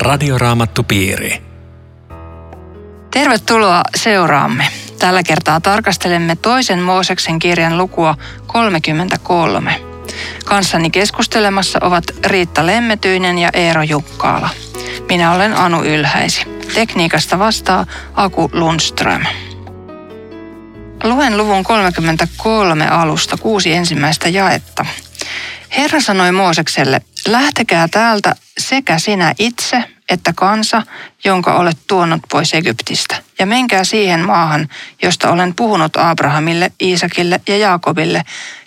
Radioraamattupiiri. Tervetuloa seuraamme. Tällä kertaa tarkastelemme toisen Mooseksen kirjan lukua 33. Kanssani keskustelemassa ovat Riitta Lemmetyinen ja Eero Jukkaala. Minä olen Anu Ylhäisi. Tekniikasta vastaa Aku Lundström. Luen luvun 33 alusta kuusi ensimmäistä jaetta. Herra sanoi Moosekselle, lähtekää täältä sekä sinä itse että kansa, jonka olet tuonut pois Egyptistä, ja menkää siihen maahan, josta olen puhunut Abrahamille, Iisakille ja Jaakobille,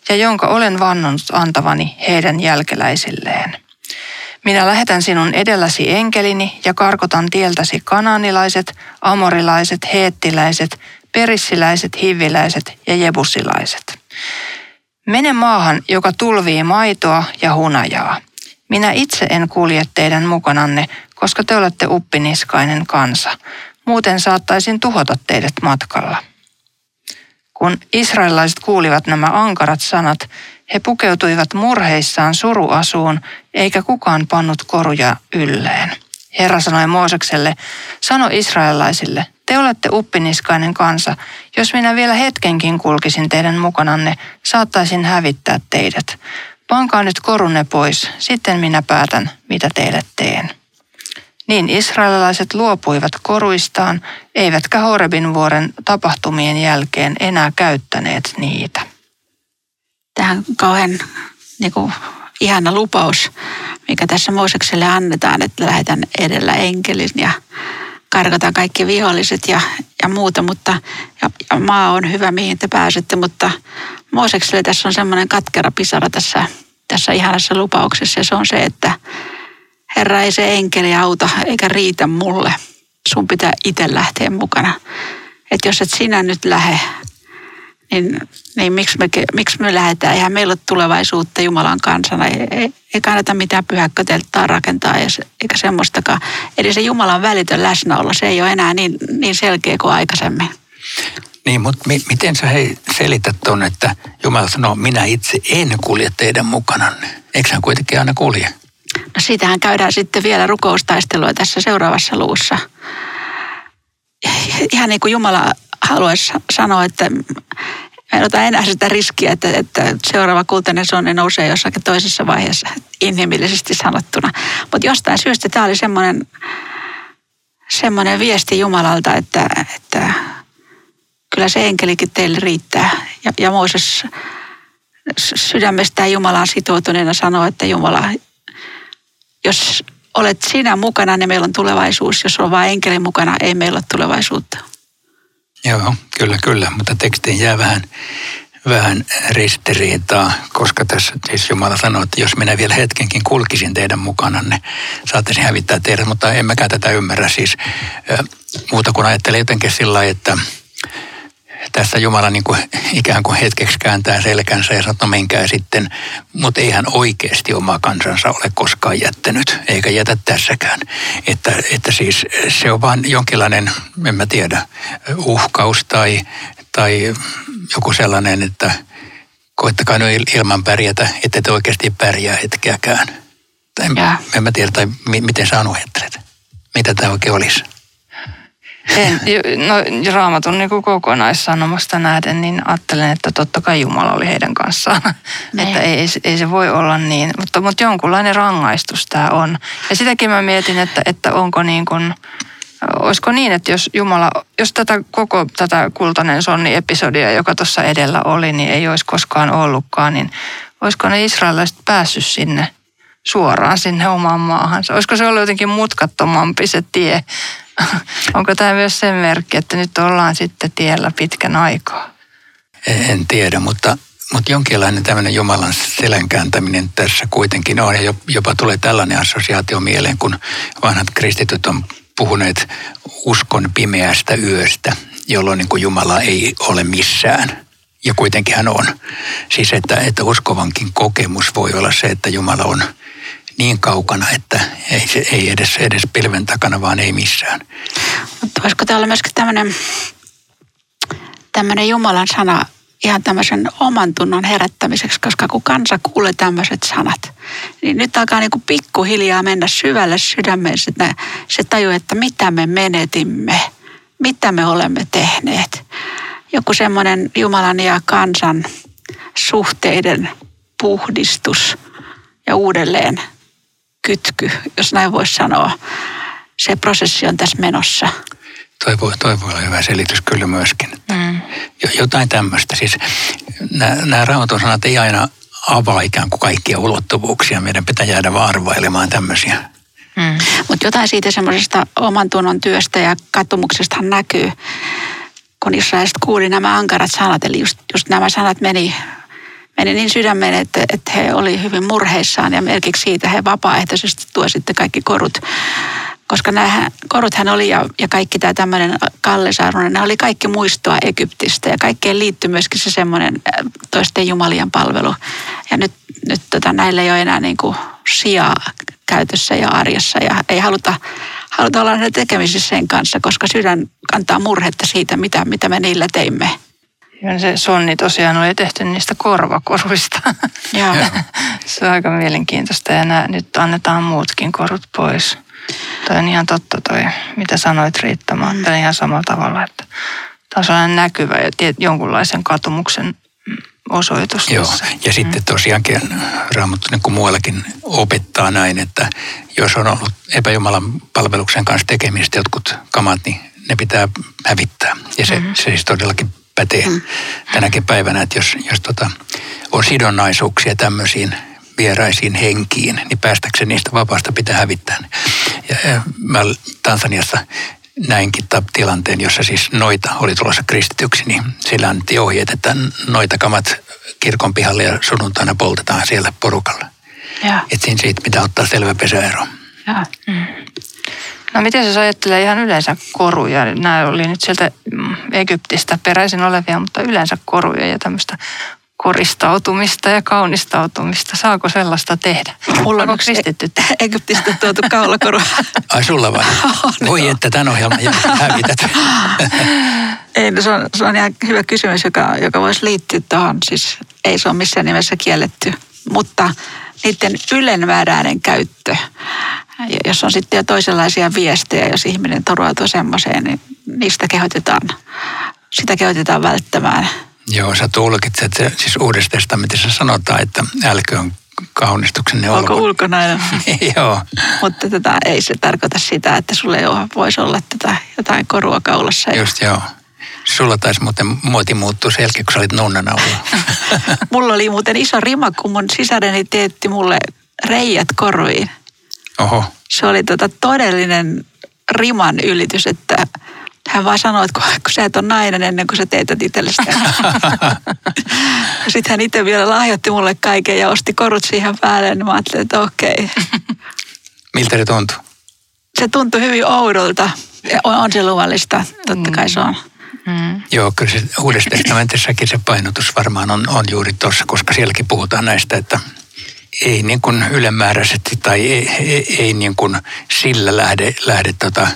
ja jonka olen vannonut antavani heidän jälkeläisilleen. Minä lähetän sinun edelläsi enkelini ja karkotan tieltäsi kananilaiset, amorilaiset, heettiläiset, perissiläiset, hiviläiset ja jebusilaiset. Mene maahan, joka tulvii maitoa ja hunajaa. Minä itse en kulje teidän mukananne, koska te olette uppiniskainen kansa. Muuten saattaisin tuhota teidät matkalla. Kun israelilaiset kuulivat nämä ankarat sanat, he pukeutuivat murheissaan suruasuun, eikä kukaan pannut koruja ylleen. Herra sanoi Moosekselle, sano israelaisille, te olette uppiniskainen kansa. Jos minä vielä hetkenkin kulkisin teidän mukananne, saattaisin hävittää teidät. Pankaa nyt korunne pois, sitten minä päätän, mitä teille teen. Niin israelilaiset luopuivat koruistaan, eivätkä Horebin vuoren tapahtumien jälkeen enää käyttäneet niitä. Tähän kauhean niin kuin, ihana lupaus, mikä tässä Moosekselle annetaan, että lähetän edellä enkelin ja karkotaan kaikki viholliset ja, ja muuta, mutta ja, ja maa on hyvä, mihin te pääsette, mutta Moosekselle tässä on semmoinen katkera pisara tässä, tässä ihanassa lupauksessa ja se on se, että Herra ei se enkeli auta eikä riitä mulle. Sun pitää itse lähteä mukana. Että jos et sinä nyt lähe, niin, niin miksi, me, miksi me lähdetään? Eihän meillä ole tulevaisuutta Jumalan kansana. Ei, ei, ei kannata mitään pyhäkkötelttaa rakentaa eikä semmoistakaan. Eli se Jumalan välitön läsnäolo, se ei ole enää niin, niin selkeä kuin aikaisemmin. Niin, mutta mi- miten sä hei selität tuon, että Jumala sanoo, minä itse en kulje teidän mukananne. Eikö hän kuitenkin aina kulje? No siitähän käydään sitten vielä rukoustaistelua tässä seuraavassa luussa. Ihan niin kuin Jumala haluaisi sanoa, että en ota enää sitä riskiä, että, että seuraava kultainen sonne nousee jossakin toisessa vaiheessa, inhimillisesti sanottuna. Mutta jostain syystä tämä oli semmoinen, semmoinen viesti Jumalalta, että, että kyllä se enkelikin teille riittää. Ja, ja Mooses sydämestään Jumalaan sitoutuneena sanoo, että Jumala, jos olet sinä mukana, niin meillä on tulevaisuus. Jos on vain enkeli mukana, ei meillä ole tulevaisuutta. Joo, kyllä, kyllä, mutta tekstiin jää vähän, vähän ristiriitaa, koska tässä siis Jumala sanoo, että jos minä vielä hetkenkin kulkisin teidän mukananne, saattaisin hävittää teidät, mutta emmekään tätä ymmärrä. Siis muuta kuin ajattelee jotenkin sillä lailla, että tässä Jumala niin kuin ikään kuin hetkeksi kääntää selkänsä ja sanoo, no menkää sitten, mutta ei hän oikeasti omaa kansansa ole koskaan jättänyt, eikä jätä tässäkään. Että, että siis se on vain jonkinlainen, en mä tiedä, uhkaus tai, tai joku sellainen, että koittakaa nyt ilman pärjätä, että te oikeasti pärjää hetkeäkään. En, en mä tiedä, tai miten sä Anu ajattelet? Mitä tämä oikein olisi? En, no, raamatun niin kokonaissanomasta nähden, niin ajattelen, että totta kai Jumala oli heidän kanssaan. Ne. Että ei, ei se voi olla niin, mutta, mutta jonkunlainen rangaistus tämä on. Ja sitäkin mä mietin, että, että onko niin kuin, olisiko niin, että jos Jumala, jos tätä koko tätä kultainen sonni-episodia, joka tuossa edellä oli, niin ei olisi koskaan ollutkaan, niin olisiko ne israelilaiset päässyt sinne suoraan sinne omaan maahansa? Olisiko se ollut jotenkin mutkattomampi se tie Onko tämä myös sen merkki, että nyt ollaan sitten tiellä pitkän aikaa? En tiedä, mutta, mutta jonkinlainen tämmöinen Jumalan selän kääntäminen tässä kuitenkin on. Ja jopa tulee tällainen assosiaatio mieleen, kun vanhat kristityt on puhuneet uskon pimeästä yöstä, jolloin niin kuin Jumala ei ole missään. Ja kuitenkin hän on. Siis että, että uskovankin kokemus voi olla se, että Jumala on – niin kaukana, että ei, se, ei edes, edes pilven takana, vaan ei missään. Mutta voisiko täällä myöskin tämmöinen, tämmöinen Jumalan sana ihan tämmöisen oman tunnon herättämiseksi, koska kun kansa kuulee tämmöiset sanat, niin nyt alkaa niin kuin pikkuhiljaa mennä syvälle sydämeen, että se tajuu, että mitä me menetimme, mitä me olemme tehneet. Joku semmoinen Jumalan ja kansan suhteiden puhdistus ja uudelleen kytky, jos näin voisi sanoa. Se prosessi on tässä menossa. Toi voi, toi voi olla hyvä selitys kyllä myöskin. Mm. Jotain tämmöistä. Siis nämä raamatun sanat ei aina avaa ikään kuin kaikkia ulottuvuuksia. Meidän pitää jäädä vaan arvailemaan tämmöisiä. Mm. Mutta jotain siitä semmoisesta oman tunnon työstä ja katumuksestahan näkyy, kun Israelista kuuli nämä ankarat sanat. Eli just, just nämä sanat meni meni niin sydämeen, että, että he oli hyvin murheissaan ja merkiksi siitä he vapaaehtoisesti tuo sitten kaikki korut. Koska nämä koruthan oli ja, ja kaikki tämä tämmöinen kallisarvoinen, ne oli kaikki muistoa Egyptistä ja kaikkeen liittyy myöskin se semmoinen äh, toisten jumalien palvelu. Ja nyt, nyt tota, näillä ei ole enää niin kuin sijaa käytössä ja arjessa ja ei haluta, haluta olla tekemisissä sen kanssa, koska sydän kantaa murhetta siitä, mitä, mitä me niillä teimme. Se sonni tosiaan oli tehty niistä korvakoruista. Joo. se on aika mielenkiintoista ja nämä, nyt annetaan muutkin korut pois. Toi on ihan totta toi, mitä sanoit Riitta. Mä ajattelen ihan samalla tavalla, että tämä on näkyvä ja tiet, jonkunlaisen katumuksen osoitus. Joo, tässä. ja sitten mm. tosiaankin Raamattu niin kuin muuallakin opettaa näin, että jos on ollut epäjumalan palveluksen kanssa tekemistä jotkut kamat, niin ne pitää hävittää. Ja se, mm-hmm. se siis todellakin pätee mm. tänäkin päivänä, että jos, jos tota, on sidonnaisuuksia tämmöisiin vieraisiin henkiin, niin päästäkseen niistä vapaasta pitää hävittää. Ja, ja mä Tansaniassa näinkin tilanteen, jossa siis noita oli tulossa kristityksi, niin sillä annettiin ohjeet, että noita kamat kirkon pihalle ja sunnuntaina poltetaan siellä porukalla. Että siinä siitä pitää ottaa selvä pesäero. Ja. Mm. No miten sä ajattelee ihan yleensä koruja? Nämä oli nyt sieltä mm, Egyptistä peräisin olevia, mutta yleensä koruja ja tämmöistä koristautumista ja kaunistautumista. Saako sellaista tehdä? Mulla on kristitty Egyptistä tuotu kaulakoru. Ai sulla vai? Voi että tämän ohjelman hävität. ei, no se, on, se on ihan hyvä kysymys, joka, joka voisi liittyä tuohon. Siis ei se ole missään nimessä kielletty. Mutta niiden ylenmääräinen käyttö, jos on sitten jo toisenlaisia viestejä, jos ihminen turvautuu semmoiseen, niin niistä kehotetaan, sitä kehotetaan välttämään. Joo, sä tulkitset, siis Uudessa testamentissa sanotaan, että älköön kaunistuksenne Olko ulko... ulkonäön. Joo. Mutta tätä ei se tarkoita sitä, että sulle ei voisi olla tätä jotain korua kaulassa. Just joo. Sulla taisi muuten muoti muuttua selkeä, kun sä olit nunnana Mulla oli muuten iso rima, kun mun sisareni teetti mulle reijät korviin. Oho. Se oli tota todellinen riman ylitys, että hän vaan sanoi, että kun, kun sä et ole nainen ennen kuin sä teetät itsellesi Sitten hän itse vielä lahjoitti mulle kaiken ja osti korut siihen päälle, niin mä ajattelin, että okei. Miltä se tuntui? Se tuntui hyvin oudolta. On, on se luvallista, totta kai se on. Mm. Joo, kyllä se Uudessa testamentissakin se painotus varmaan on, on juuri tuossa, koska sielläkin puhutaan näistä, että ei niin kuin ylimääräisesti tai ei, ei, ei niin kuin sillä lähde, lähde tota,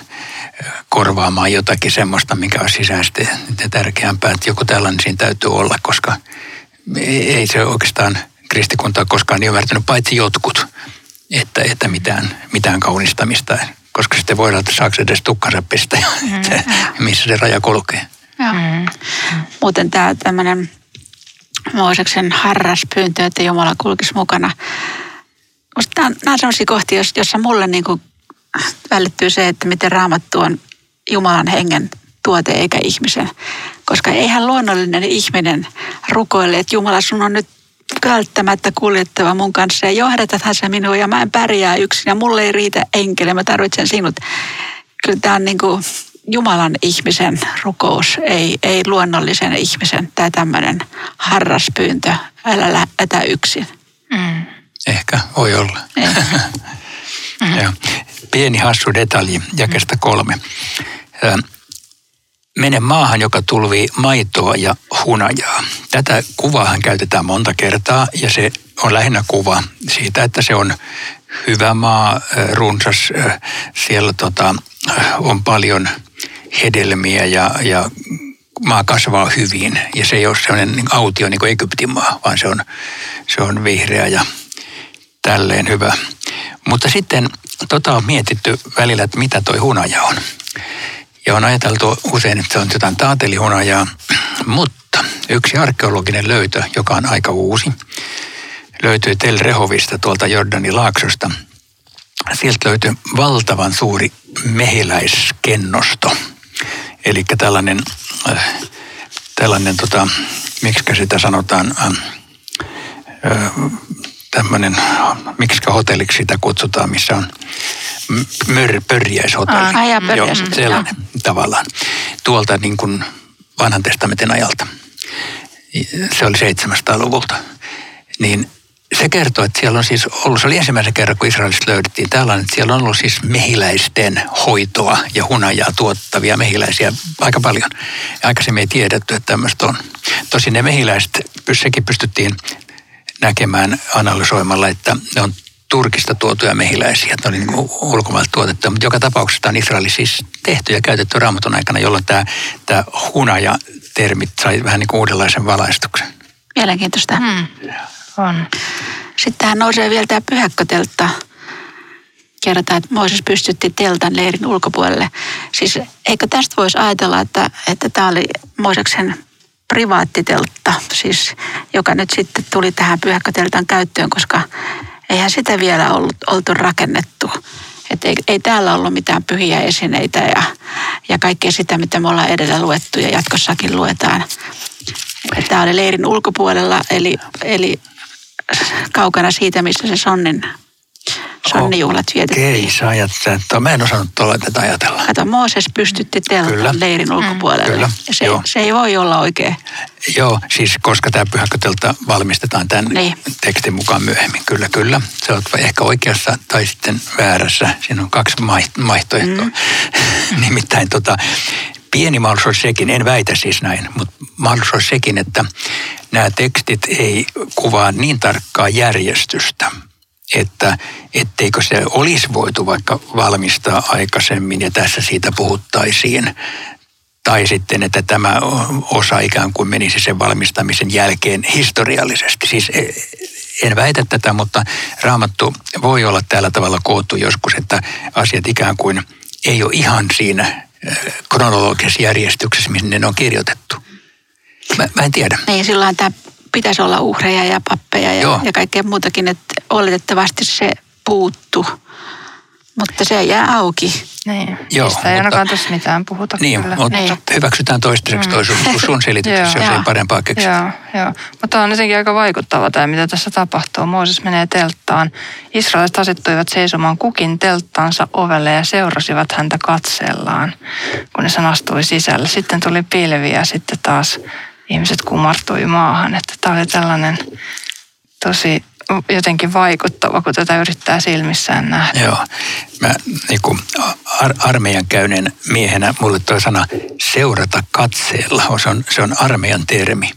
korvaamaan jotakin semmoista, mikä on sisäisesti tärkeämpää, että joku tällainen siinä täytyy olla, koska ei se oikeastaan kristikuntaa koskaan ymmärtänyt, paitsi jotkut, että, että mitään, mitään kaunistamista, koska sitten voidaan, että saako edes tukkansa pestä, mm. missä se raja kulkee. Mm. Muuten tämä tämmöinen Mooseksen harras pyyntö, että Jumala kulkisi mukana. Nämä on sellaisia kohtia, joissa mulle niin kuin välittyy se, että miten raamattu on Jumalan hengen tuote eikä ihmisen. Koska eihän luonnollinen ihminen rukoile, että Jumala sun on nyt välttämättä kuljettava mun kanssa ja johdatathan se minua ja mä en pärjää yksin ja mulle ei riitä enkele, mä tarvitsen sinut. Kyllä tämä on niin kuin Jumalan ihmisen rukous, ei, ei luonnollisen ihmisen tämä tämmöinen harraspyyntö, älä lähetä yksin. Mm. Ehkä voi olla. Mm. Pieni hassu detalji jakesta kolme. Mene maahan, joka tulvii maitoa ja hunajaa. Tätä kuvaahan käytetään monta kertaa ja se on lähinnä kuva siitä, että se on hyvä maa, runsas. Siellä tota, on paljon hedelmiä ja, ja maa kasvaa hyvin ja se ei ole sellainen niin autio niin kuin Egyptin maa, vaan se on, se on vihreä ja tälleen hyvä. Mutta sitten tota on mietitty välillä, että mitä toi hunaja on. Ja on ajateltu usein, että se on jotain taatelihunajaa, mutta yksi arkeologinen löytö, joka on aika uusi, löytyi Tel Rehovista tuolta Jordanin laaksosta. Sieltä löytyi valtavan suuri mehiläiskennosto. Eli tällainen, äh, tällainen tota, miksi sitä sanotaan, äh, äh, tämmöinen, miksi hotelliksi sitä kutsutaan, missä on mör, pörjäishotelli. Ah, ja Joo, sellainen joo. tavallaan. Tuolta niin kuin vanhan testamentin ajalta. Se oli 700-luvulta. Niin se kertoo, että siellä on siis ollut, se oli ensimmäisen kerran, kun Israelista löydettiin tällainen, että siellä on ollut siis mehiläisten hoitoa ja hunajaa tuottavia mehiläisiä aika paljon. Ja aikaisemmin ei tiedetty, että tämmöistä on. Tosin ne mehiläiset, sekin pystyttiin näkemään analysoimalla, että ne on Turkista tuotuja mehiläisiä, ne oli niin ulkomailta tuotettuja, mutta joka tapauksessa on Israelissa siis tehty ja käytetty raamatun aikana, jolloin tämä, tämä hunaja-termit sai vähän niin kuin uudenlaisen valaistuksen. Mielenkiintoista. Hmm. On. Sitten tähän nousee vielä tämä pyhäkköteltta. Kerrotaan, että Mooses pystytti teltan leirin ulkopuolelle. Siis eikö tästä voisi ajatella, että, että tämä oli Mooseksen privaattiteltta, siis, joka nyt sitten tuli tähän pyhäkköteltan käyttöön, koska eihän sitä vielä ollut, oltu rakennettu. Et ei, ei täällä ollut mitään pyhiä esineitä ja, ja kaikkea sitä, mitä me ollaan edellä luettu ja jatkossakin luetaan. Tämä oli leirin ulkopuolella, eli, eli kaukana siitä, missä se sonnin sonnijuhlat vietettiin. Okei, sä ajattelet, että mä en osannut tuolla tätä ajatella. Kato, Mooses pystytti teltan leirin ulkopuolelle. Kyllä. Ja se, se ei voi olla oikein. Joo, siis koska tämä pyhäkkötelta valmistetaan tämän niin. tekstin mukaan myöhemmin. Kyllä, kyllä. Se on ehkä oikeassa tai sitten väärässä. Siinä on kaksi vaihtoehtoa. Mm. Nimittäin tota, pieni mahdollisuus sekin, en väitä siis näin, mutta mahdollisuus sekin, että nämä tekstit ei kuvaa niin tarkkaa järjestystä, että etteikö se olisi voitu vaikka valmistaa aikaisemmin ja tässä siitä puhuttaisiin. Tai sitten, että tämä osa ikään kuin menisi sen valmistamisen jälkeen historiallisesti. Siis e, en väitä tätä, mutta raamattu voi olla tällä tavalla koottu joskus, että asiat ikään kuin ei ole ihan siinä e, kronologisessa järjestyksessä, missä ne on kirjoitettu. Mä, mä en tiedä. Niin, silloin tämä pitäisi olla uhreja ja pappeja ja, ja kaikkea muutakin, että oletettavasti se puuttu. Mutta se jää auki. Niin, Joo, Mistä ei ainakaan tässä mitään puhuta niin, kyllä. Mutta niin. hyväksytään toistaiseksi toi sun, sun selitys, jos ei parempaa keksi. Joo, joo. Mutta on jotenkin aika vaikuttava tämä, mitä tässä tapahtuu. Mooses menee telttaan. Israelit asettuivat seisomaan kukin telttaansa ovelle ja seurasivat häntä katsellaan, kun hän astui sisälle. Sitten tuli pilvi ja sitten taas ihmiset kumartui maahan. Että tämä oli tällainen tosi jotenkin vaikuttava, kun tätä yrittää silmissään nähdä. Joo. Mä niin kuin ar- armeijan käyneen miehenä, mulle tuo sana seurata katseella, se on, se on armeijan termi.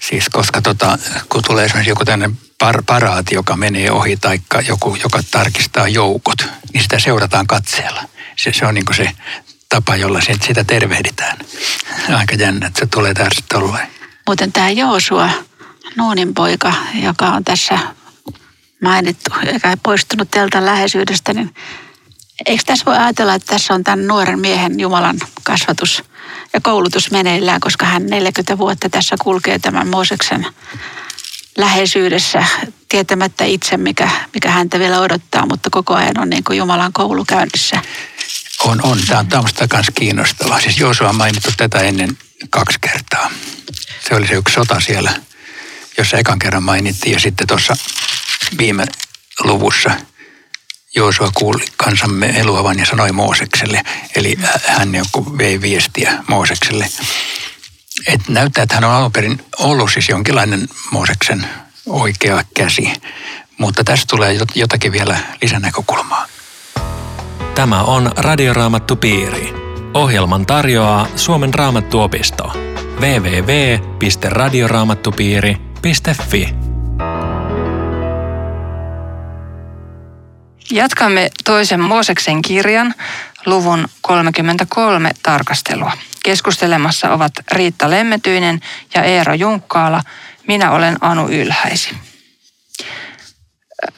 Siis koska tota, kun tulee esimerkiksi joku tämmöinen par- paraati, joka menee ohi, tai joku, joka tarkistaa joukot, niin sitä seurataan katseella. Se, se on niin kuin se tapa, jolla sitä tervehditään. Aika jännä, että se tulee tästä tolleen. Muuten tämä Joosua, Nuunin poika, joka on tässä mainittu, eikä poistunut teltan läheisyydestä, niin eikö tässä voi ajatella, että tässä on tämän nuoren miehen Jumalan kasvatus ja koulutus meneillään, koska hän 40 vuotta tässä kulkee tämän Mooseksen läheisyydessä, tietämättä itse, mikä, mikä häntä vielä odottaa, mutta koko ajan on niin kuin Jumalan koulu käynnissä. On, on. Tämä on tämmöistä myös kiinnostavaa. Siis Joosua on mainittu tätä ennen kaksi kertaa. Se oli se yksi sota siellä, jossa ekan kerran mainittiin. Ja sitten tuossa viime luvussa Joosua kuuli kansamme eluavan ja sanoi Moosekselle. Eli hän joku vei viestiä Moosekselle. Et näyttää, että hän on alun perin ollut siis jonkinlainen Mooseksen oikea käsi. Mutta tästä tulee jotakin vielä lisänäkökulmaa. Tämä on Radioraamattu Piiri. Ohjelman tarjoaa Suomen raamattuopisto. www.radioraamattupiiri.fi Jatkamme toisen Mooseksen kirjan luvun 33 tarkastelua. Keskustelemassa ovat Riitta Lemmetyinen ja Eero Junkkaala. Minä olen Anu Ylhäisi.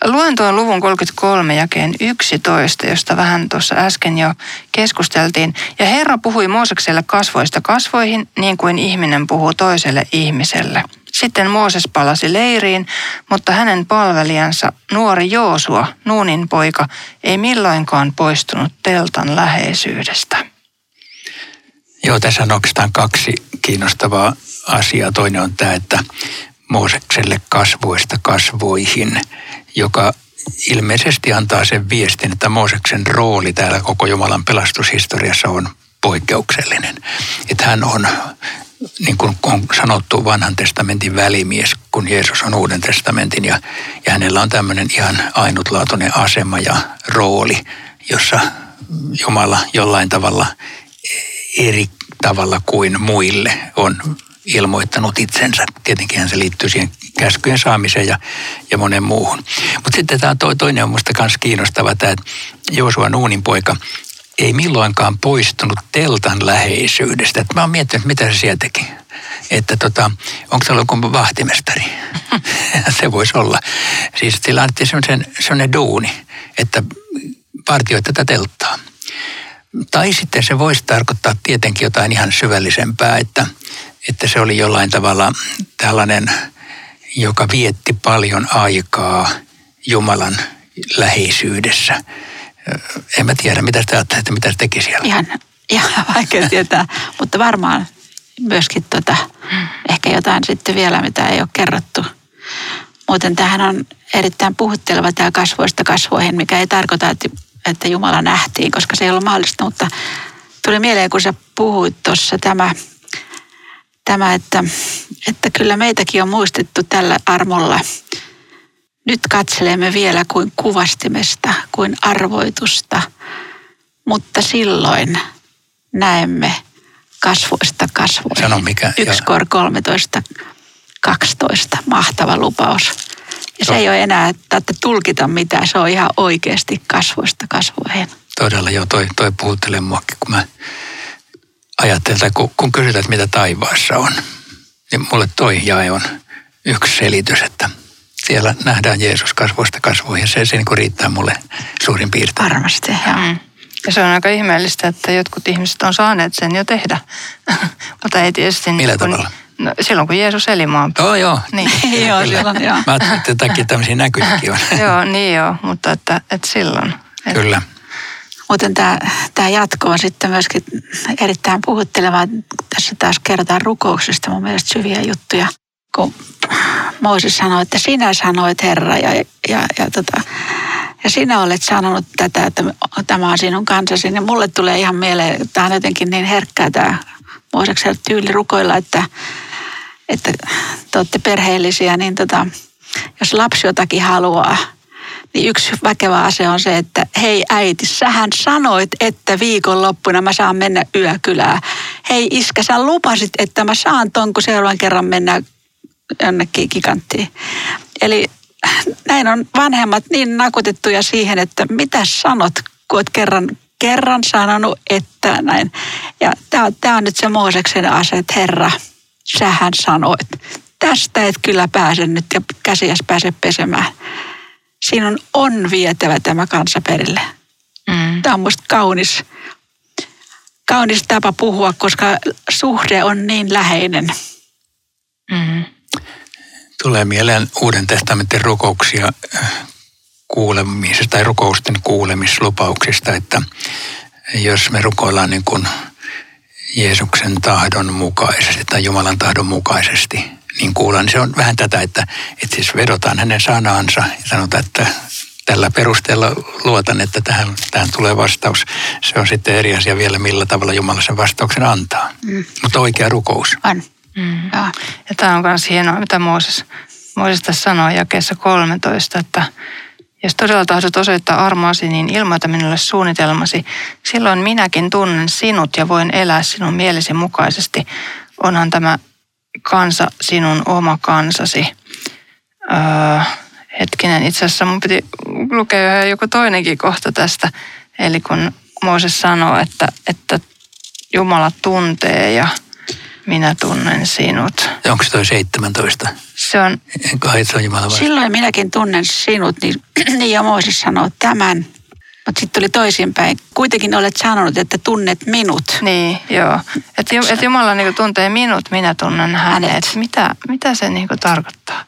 Luen tuon luvun 33 jakeen 11, josta vähän tuossa äsken jo keskusteltiin. Ja Herra puhui Moosekselle kasvoista kasvoihin, niin kuin ihminen puhuu toiselle ihmiselle. Sitten Mooses palasi leiriin, mutta hänen palvelijansa, nuori Joosua, Nuunin poika, ei milloinkaan poistunut teltan läheisyydestä. Joo, tässä on oikeastaan kaksi kiinnostavaa asiaa. Toinen on tämä, että Moosekselle kasvoista kasvoihin, joka ilmeisesti antaa sen viestin, että Mooseksen rooli täällä koko Jumalan pelastushistoriassa on poikkeuksellinen. Että hän on, niin kuin on sanottu, vanhan testamentin välimies, kun Jeesus on uuden testamentin. Ja, ja hänellä on tämmöinen ihan ainutlaatuinen asema ja rooli, jossa Jumala jollain tavalla eri tavalla kuin muille on ilmoittanut itsensä. Tietenkin se liittyy siihen käskyjen saamiseen ja, ja monen muuhun. Mutta sitten tämä toi, toinen on minusta myös kiinnostava, tämä Joosua Nuunin poika ei milloinkaan poistunut teltan läheisyydestä. Et mä oon miettinyt, mitä se siellä teki. Että tota, onko se ollut vahtimestari? se voisi olla. Siis sillä annettiin sellainen, duuni, että partioi tätä telttaa. Tai sitten se voisi tarkoittaa tietenkin jotain ihan syvällisempää, että, että se oli jollain tavalla tällainen, joka vietti paljon aikaa Jumalan läheisyydessä. En mä tiedä, mitä sitä että mitä se teki siellä. Ihan, ihan vaikea tietää, mutta varmaan myöskin tota, ehkä jotain sitten vielä, mitä ei ole kerrottu. Muuten tähän on erittäin puhutteleva tämä kasvoista kasvoihin, mikä ei tarkoita, että että Jumala nähtiin, koska se ei ollut mahdollista, mutta tuli mieleen, kun sä puhuit tuossa tämä, tämä että, että kyllä meitäkin on muistettu tällä armolla. Nyt katselemme vielä kuin kuvastimesta, kuin arvoitusta, mutta silloin näemme kasvoista kasvoihin. Sano mikä. 1 kor 13, 12, mahtava lupaus. Ja se ei ole enää, että tulkita mitään, se on ihan oikeasti kasvoista kasvoihin. Todella joo, toi, toi puhuttelee muakin, kun mä ajattelen, tai kun, kun kysytään, että mitä taivaassa on, niin mulle toi jae on yksi selitys, että siellä nähdään Jeesus kasvoista kasvoihin ja se, se niin riittää mulle suurin piirtein. Varmasti, joo. Mm. Ja se on aika ihmeellistä, että jotkut ihmiset on saaneet sen jo tehdä, mutta ei tietysti... Millä niin kun, tavalla? No, silloin kun Jeesus eli maan Joo, joo. Niin. joo, silloin joo. Mä ajattelin, että takia tämmöisiä näkyjäkin on. joo, niin joo, mutta että, että silloin. Että. Kyllä. Muuten tämä, tämä jatko on sitten myöskin erittäin puhutteleva. Tässä taas kerrotaan rukouksesta mun mielestä syviä juttuja. Kun Mooses sanoi, että sinä sanoit Herra ja, ja, ja, tota, ja sinä olet sanonut tätä, että tämä on sinun kansasi, niin mulle tulee ihan mieleen, tämä on jotenkin niin herkkää tämä Mooseksen tyyli rukoilla, että että te olette perheellisiä, niin tota, jos lapsi jotakin haluaa, niin yksi väkevä asia on se, että hei äiti, sähän sanoit, että viikonloppuna mä saan mennä yökylään. Hei iskä, sä lupasit, että mä saan ton, kun seuraavan kerran mennä jonnekin giganttiin. Eli näin on vanhemmat niin nakutettuja siihen, että mitä sanot, kun oot kerran, kerran sanonut, että näin. Ja tämä on nyt se Mooseksen ase, että Herra, sähän sanoit. Tästä et kyllä pääse nyt ja käsiäs pääse pesemään. Siinä on, on vietävä tämä kansa perille. Mm. Tämä on musta kaunis, kaunis tapa puhua, koska suhde on niin läheinen. Mm. Tulee mieleen Uuden testamentin rukouksia äh, kuulemisesta tai rukousten kuulemislupauksista, että jos me rukoillaan niin kuin Jeesuksen tahdon mukaisesti tai Jumalan tahdon mukaisesti, niin kuullaan, niin se on vähän tätä, että, että siis vedotaan hänen sanaansa ja sanotaan, että tällä perusteella luotan, että tähän, tähän tulee vastaus. Se on sitten eri asia vielä, millä tavalla Jumala sen vastauksen antaa. Mm. Mutta oikea rukous. On. Mm. Ja. ja tämä on myös hienoa, mitä Mooses, Mooses tässä sanoo jakeessa 13, että jos todella tahdot osoittaa armoasi, niin ilmoita minulle suunnitelmasi. Silloin minäkin tunnen sinut ja voin elää sinun mielesi mukaisesti. Onhan tämä kansa sinun oma kansasi. Öö, hetkinen, itse asiassa mun piti lukea joku toinenkin kohta tästä. Eli kun Mooses sanoo, että, että Jumala tuntee ja minä tunnen sinut. Onko se toi 17? Se on, Kai se on Jumala vai? Silloin minäkin tunnen sinut, niin, niin ja Mooses sanoo tämän. Mutta sitten tuli toisinpäin. Kuitenkin olet sanonut, että tunnet minut. niin joo. Että et Jumala niinku tuntee minut, minä tunnen hänet. Hänet. Mitä, mitä se niinku tarkoittaa?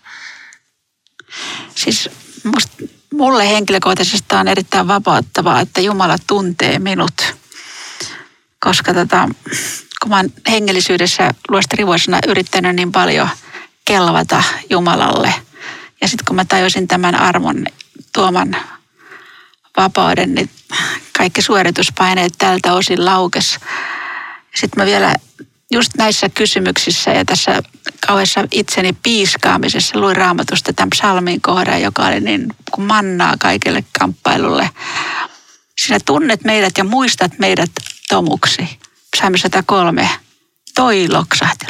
Siis musta, mulle henkilökohtaisesti on erittäin vapauttavaa, että Jumala tuntee minut. Koska tota, kun mä oon hengellisyydessä luostarivuosina yrittänyt niin paljon kelvata Jumalalle. Ja sitten kun mä tajusin tämän armon tuoman vapauden, niin kaikki suorituspaineet tältä osin laukes. Sitten mä vielä just näissä kysymyksissä ja tässä kauheassa itseni piiskaamisessa luin raamatusta tämän psalmin kohdan, joka oli niin kuin mannaa kaikille kamppailulle. Sinä tunnet meidät ja muistat meidät tomuksi. Psalmi 103. Toi loksahti.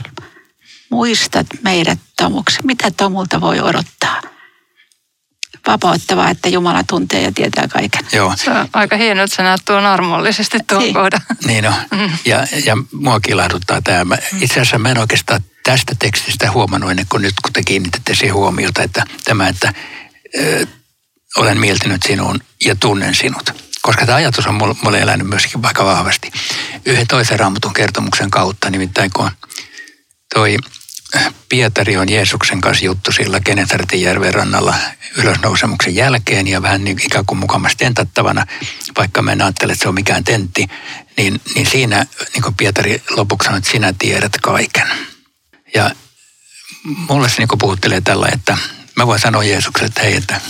Muistat meidät tomuksi. Mitä tomulta voi odottaa? Vapauttavaa, että Jumala tuntee ja tietää kaiken. Joo. Se on aika hienoa, että sä näet tuon armollisesti tuon Niin. kohdan. Niin on. Ja, ja mua kilahduttaa tämä. Mä- Itse asiassa mä en oikeastaan tästä tekstistä huomannut ennen kuin nyt, kun te kiinnitätte siihen huomiota, että tämä, että ö, olen mieltynyt sinuun ja tunnen sinut. Koska tämä ajatus on mulle, mulle elänyt myöskin vaikka vahvasti. Yhden toisen raamatun kertomuksen kautta, nimittäin kun toi Pietari on Jeesuksen kanssa juttu sillä Genesaretin järven rannalla ylösnousemuksen jälkeen ja vähän niin ikään kuin mukamassa tentattavana, vaikka mä en ajattele, että se on mikään tentti, niin, niin siinä niin kuin Pietari lopuksi sanoi, että sinä tiedät kaiken. Ja mulle se niin puhuttelee tällä, että mä voin sanoa Jeesukselle, että hei, että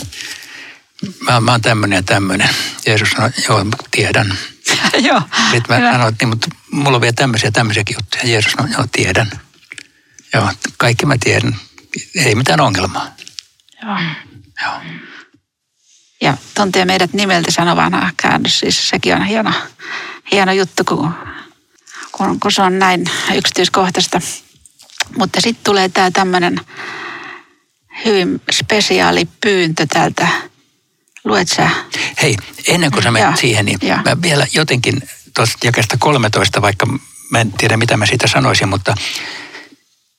mä, mä oon tämmöinen ja tämmöinen. Jeesus sanoi, joo, tiedän. Joo, Sitten mä hyvä. sanoin, että niin, mutta mulla on vielä tämmöisiä tämmöisiäkin juttuja. Jeesus sanoi, joo, tiedän. Joo, kaikki mä tiedän. Ei mitään ongelmaa. Joo. Joo. Ja tuntee meidät nimeltä sanoi vanha käännös. Siis sekin on hieno, hieno juttu, kun, kun, kun se on näin yksityiskohtaista. Mutta sitten tulee tämä tämmöinen hyvin spesiaali pyyntö täältä. Luet sä? Hei, ennen kuin sä menet siihen, niin joo. mä vielä jotenkin tuosta jakesta 13, vaikka mä en tiedä mitä mä siitä sanoisin, mutta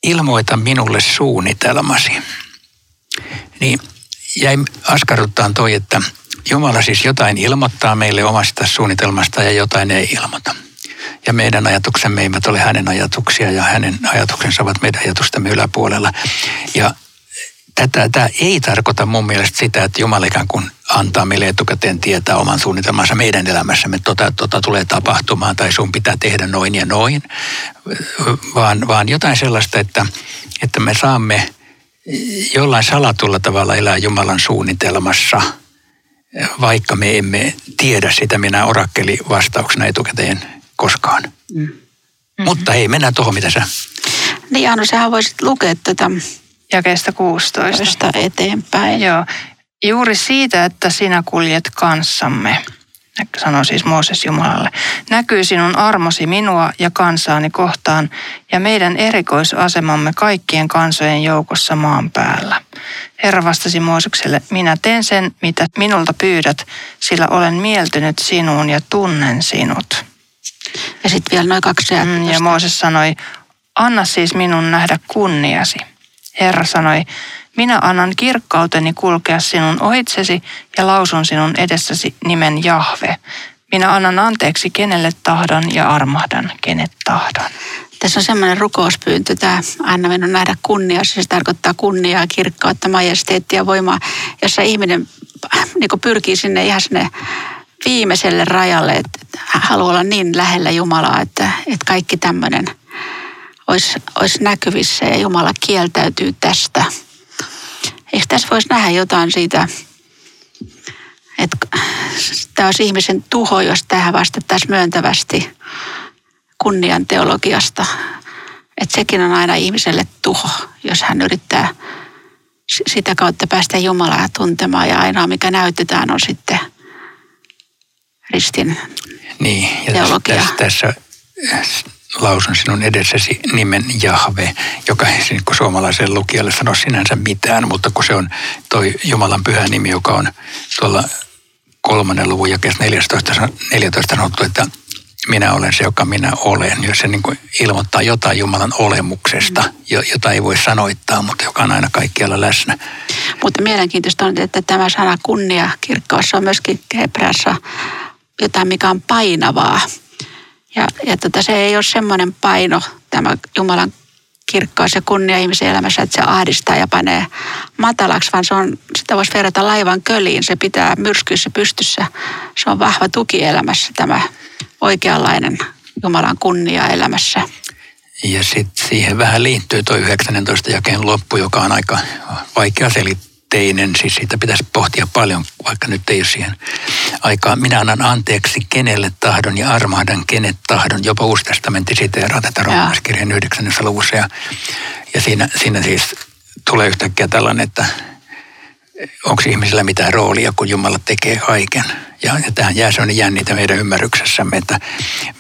ilmoita minulle suunnitelmasi. Niin jäi askarruttaan toi, että Jumala siis jotain ilmoittaa meille omasta suunnitelmasta ja jotain ei ilmoita. Ja meidän ajatuksemme eivät ole hänen ajatuksia ja hänen ajatuksensa ovat meidän ajatustamme yläpuolella. Ja tämä ei tarkoita mun mielestä sitä, että Jumala ikään kuin antaa meille etukäteen tietää oman suunnitelmansa meidän elämässämme, että tota, tota tulee tapahtumaan tai sun pitää tehdä noin ja noin, vaan, vaan jotain sellaista, että, että me saamme jollain salatulla tavalla elää Jumalan suunnitelmassa, vaikka me emme tiedä sitä minä orakkeli vastauksena etukäteen koskaan. Mm. Mutta hei, mennään tuohon, mitä sä... Niin Anu, sähän voisit lukea tätä Jakeesta 16. tästä eteenpäin. Joo. Juuri siitä, että sinä kuljet kanssamme, sanoi siis Mooses Jumalalle, näkyy sinun armosi minua ja kansaani kohtaan ja meidän erikoisasemamme kaikkien kansojen joukossa maan päällä. Herra vastasi Moosekselle, minä teen sen, mitä minulta pyydät, sillä olen mieltynyt sinuun ja tunnen sinut. Ja sitten vielä noin kaksi Mm, ja. Mooses sanoi, anna siis minun nähdä kunniasi. Herra sanoi, minä annan kirkkauteni kulkea sinun ohitsesi ja lausun sinun edessäsi nimen Jahve. Minä annan anteeksi kenelle tahdon ja armahdan kenet tahdon. Tässä on semmoinen rukouspyyntö, tämä anna minun nähdä kunnia. Se tarkoittaa kunniaa, kirkkautta, majesteettia, voimaa, jossa ihminen niin pyrkii sinne ihan sinne viimeiselle rajalle, että haluaa olla niin lähellä Jumalaa, että, että kaikki tämmöinen olisi, olisi näkyvissä ja Jumala kieltäytyy tästä. Eikö tässä voisi nähdä jotain siitä, että tämä olisi ihmisen tuho, jos tähän vastattaisiin myöntävästi kunnian teologiasta. Että sekin on aina ihmiselle tuho, jos hän yrittää sitä kautta päästä Jumalaa tuntemaan. Ja ainoa, mikä näytetään, on sitten ristin. Niin, ja tässä, Teologia. tässä, tässä lausun sinun edessäsi nimen Jahve, joka ei siis kun suomalaiselle lukijalle sano sinänsä mitään, mutta kun se on toi Jumalan pyhä nimi, joka on tuolla kolmannen luvun jakeessa 14, 14 sanottu, että minä olen se, joka minä olen. Jos se niin kuin ilmoittaa jotain Jumalan olemuksesta, jota ei voi sanoittaa, mutta joka on aina kaikkialla läsnä. Mutta mielenkiintoista on, että tämä sana kunnia kirkkoissa on myöskin hebreassa jotain, mikä on painavaa. Ja, ja tota, se ei ole semmoinen paino, tämä Jumalan kirkkaus ja kunnia ihmisen elämässä, että se ahdistaa ja panee matalaksi, vaan se on, sitä voisi verrata laivan köliin. Se pitää myrskyissä pystyssä. Se on vahva tuki elämässä tämä oikeanlainen Jumalan kunnia elämässä. Ja sitten siihen vähän liittyy tuo 19 jakeen loppu, joka on aika vaikea selitteinen. Siis siitä pitäisi pohtia paljon, vaikka nyt ei ole siihen aikaa. Minä annan anteeksi kenelle tahdon ja armahdan kenet tahdon. Jopa Uusi testamentti siteeraa tätä roomalaiskirjan 9. luvussa. Ja, ja siinä, siinä siis tulee yhtäkkiä tällainen, että onko ihmisillä mitään roolia, kun Jumala tekee kaiken. Ja, ja tähän jää sellainen jännitä meidän ymmärryksessämme, että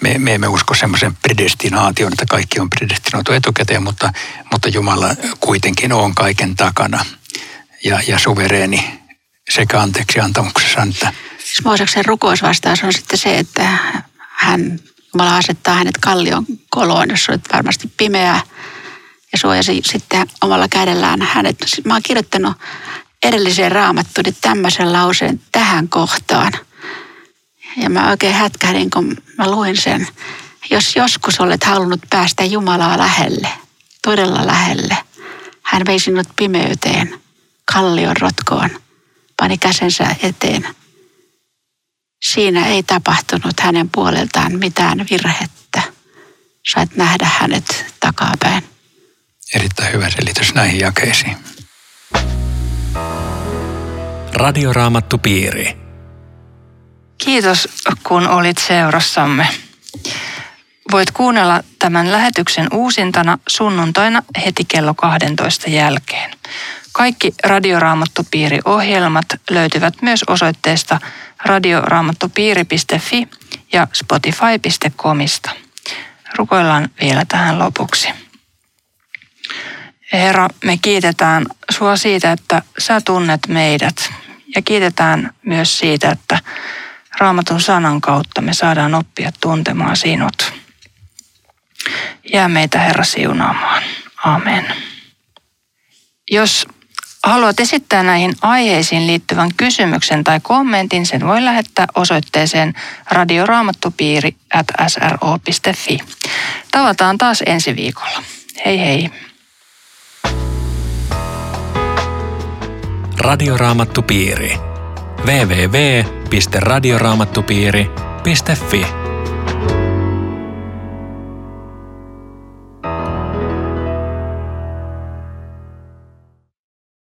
me, me emme usko semmoisen predestinaation, että kaikki on predestinoitu etukäteen, mutta, mutta Jumala kuitenkin on kaiken takana ja, ja suvereeni sekä anteeksi antamuksessa että... Mooseksen rukousvastaus on sitten se, että hän, Jumala asettaa hänet kallion koloon, jos olet varmasti pimeää ja suojasi sitten omalla kädellään hänet. Mä oon kirjoittanut edelliseen raamattuun tämmöisen lauseen tähän kohtaan. Ja mä oikein hätkähdin, kun mä luin sen. Jos joskus olet halunnut päästä Jumalaa lähelle, todella lähelle, hän vei sinut pimeyteen, kallion rotkoon, pani käsensä eteen. Siinä ei tapahtunut hänen puoleltaan mitään virhettä. Sait nähdä hänet takapäin. Erittäin hyvä selitys näihin jakeisiin. Radioraamattupiiri. Kiitos, kun olit seurassamme. Voit kuunnella tämän lähetyksen uusintana sunnuntaina heti kello 12 jälkeen. Kaikki Radioraamattupiiri-ohjelmat löytyvät myös osoitteesta radioraamattupiiri.fi ja spotify.comista. Rukoillaan vielä tähän lopuksi. Herra, me kiitetään sua siitä, että sä tunnet meidät ja kiitetään myös siitä, että raamatun sanan kautta me saadaan oppia tuntemaan sinut. Jää meitä Herra siunaamaan. Amen. Jos haluat esittää näihin aiheisiin liittyvän kysymyksen tai kommentin, sen voi lähettää osoitteeseen radioraamattupiiri at sro.fi. Tavataan taas ensi viikolla. Hei hei. Radioraamattupiiri. www.radioraamattupiiri.fi